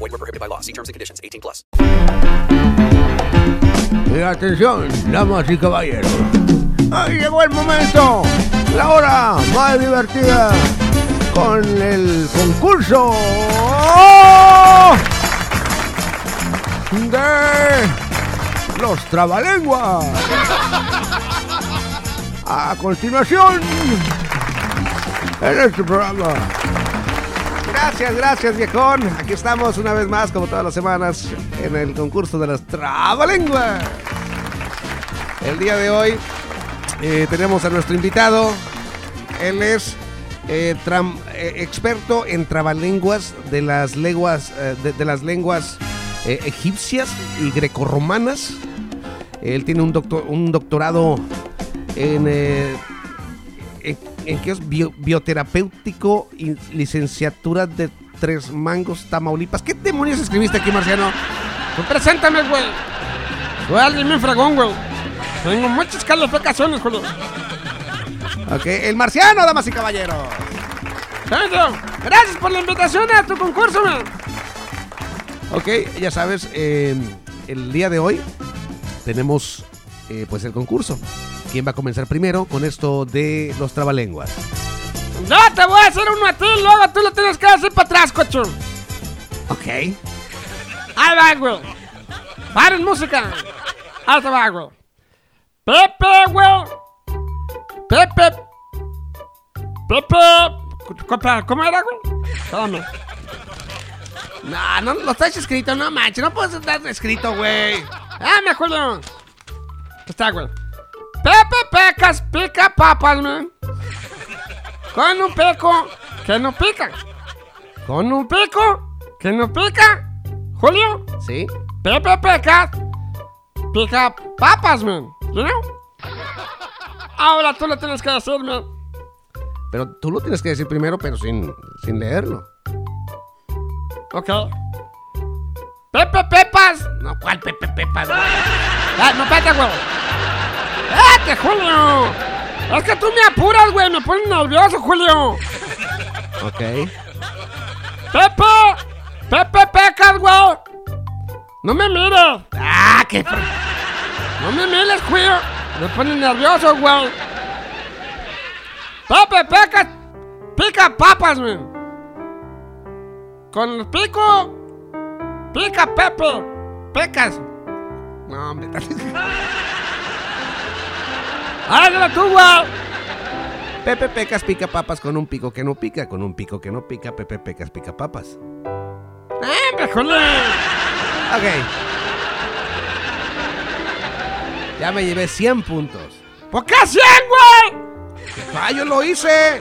Were prohibited by conditions. 18 plus. Atención, damas y caballeros. Ahí llegó el momento, la hora más divertida con el concurso de los trabalenguas. A continuación, en este programa. Gracias, gracias, viejón. Aquí estamos una vez más, como todas las semanas, en el concurso de las trabalenguas. El día de hoy eh, tenemos a nuestro invitado. Él es eh, eh, experto en trabalenguas de las lenguas, de, de las lenguas egipcias y grecorromanas. Él tiene un, doctor, un doctorado en, en, qué es Bio- bioterapéutico licenciatura de Tres Mangos, Tamaulipas. ¿Qué demonios escribiste aquí, Marciano? Tú preséntame, güey. Soy alguien bien fregón, güey. Tengo muchas calificaciones, güey. Ok, el marciano, damas y caballeros. Gracias por la invitación a tu concurso, man. Ok, ya sabes, eh, el día de hoy tenemos eh, pues el concurso. ¿Quién va a comenzar primero con esto de los trabalenguas? Yo te voy a hacer uno a ti, luego tú lo tienes que hacer para atrás, cocho. Ok. Ahí va, güey. Paren música. Ahí va, güey. Pepe, güey. Pepe. Pepe. ¿Cómo- ¿Cómo era, güey? Espérame. No, no lo estás escrito, no manches, no puedes estar escrito, güey. Ah, me acuerdo. Está, güey. Pecas pica papas, man. Con un pico que no pica. Con un pico que no pica. Julio, ¿Sí? Pepe Pecas pica papas, man. You know? Ahora tú lo tienes que decir, man. Pero tú lo tienes que decir primero, pero sin, sin leerlo. Ok. Pepe Pepas. No, ¿cuál Pepe Pepas, güey? Ah, no, espérate, güey. ¡Espérate, Julio! Es que tú me apuras, güey. Me pones nervioso, Julio. Ok. ¡Pepe! ¡Pepe Pecas, güey! ¡No me mires! Ah, qué... ¡No me mires, Julio! Me pones nervioso, güey. ¡Pepe Pecas! ¡Pica papas, güey! Con el pico... ¡Pica Pepe! ¡Pecas! No, hombre. ¡Hágalo tú, güey! Pepe Pecas pica papas con un pico que no pica, con un pico que no pica, Pepe Pecas pica papas. ¡Eh! Ok. Ya me llevé 100 puntos. ¿Por qué 100, güey? ¡Ah, yo lo hice!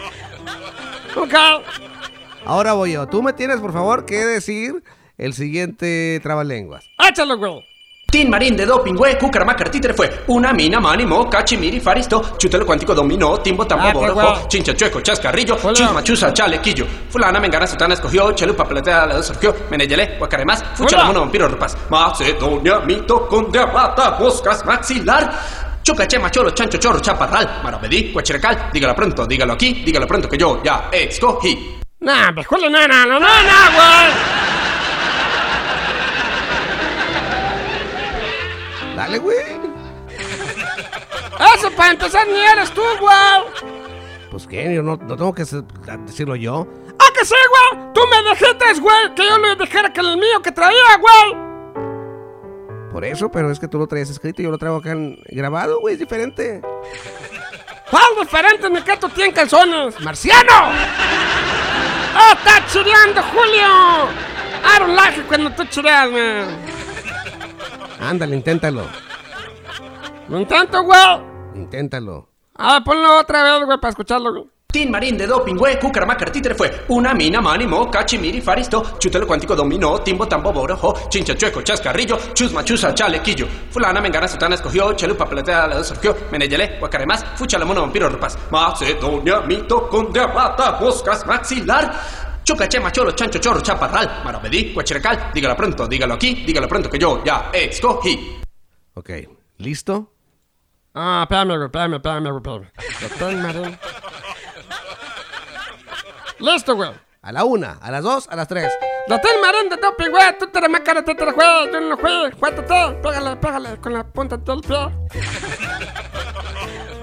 Ahora voy yo. Tú me tienes, por favor, que decir el siguiente trabalenguas. Échalo, güey. Tin Marín de doping, güey, cucaramaca, títere fue una mina, manimo, cachimiri, faristo, chutelo cuántico dominó, timbo, tambo, Ah, chincha, chueco, chascarrillo, Hola. chusma, chusa, chalequillo, fulana, mengana, sutana, escogió, chalupa, platea, la surgió, meneyele, guacaremas, fuchala, Hola. mono, vampiro, rupas, macedonia, mito, conde, rata, moscas, maxilar, Chucache, macholo, chancho, chorro, chaparral, maravedí, guachirecal, dígalo pronto, dígalo aquí, dígalo pronto que yo ya escogí. Nah, pues no, no, no, no, no, güey. Güey. Eso para empezar ni eres tú, güey. Pues qué, yo no, no tengo que decirlo yo. ¿A que sí, güey? Tú me dijiste, güey, que yo le dijera que el mío que traía, güey. Por eso, pero es que tú lo traías escrito y yo lo traigo acá en- grabado, güey, es diferente. ¿Cuál diferente ni que tú tienes calzones? ¡Marciano! ¡Oh, está chileando, Julio! I don't like it cuando tú chileas, man. Ándale, inténtalo. Lo intento, güey. Inténtalo. Ah, ponlo otra vez, güey, para escucharlo, güey. Tin Marín de doping, güey, cucaramacar, títere fue. Una mina, manimo, cachimiri, faristo, chutelo cuántico dominó, timbo, tambo, borojo, chincha, chueco, chascarrillo, chusma, chusa, chalequillo. Fulana, mengana, sotana, escogió, chalupa, peletea, la surgió, meneyele, guacaremas, fucha, la mono, vampiro, rupas. Macedonia, mito, con diabata, moscas, maxilar. Chucache, machoro, chancho, chorro, chaparral, marabedí, guachirecal, dígalo pronto, dígalo aquí, dígalo pronto que yo ya escogí. Ok, ¿listo? Ah, espérame, espérame, espérame, espérame. Listo, güey. A la una, a las dos, a las tres. Doctor Marín de doping, güey. Tú te la máquina, tú te la juegas. Yo no lo juego. Juégate, pégale, pégale con la punta del pie.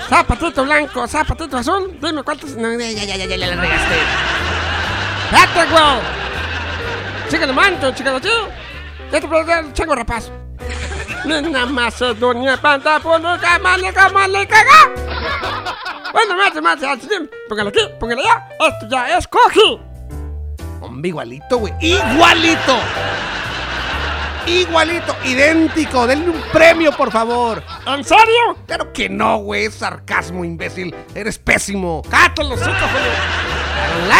Zapatito blanco, zapatito azul. Dime cuántos. No, ya, ya, ya, ya, ya la regaste. Vete, güey. Chica de manto, chica de aquí. Ya te puedo dar chango rapaz. Nena Macedonia, panta, polo, camale, camale, caga. Bueno, mate, mate, al siguiente. Póngale aquí, póngale allá. Esto ya es cogi. Hombre, igualito, güey. ¡Igualito! Igualito, idéntico. Denle un premio, por favor. ¿En serio? Claro que no, güey. Es sarcasmo, imbécil. Eres pésimo. Cállate los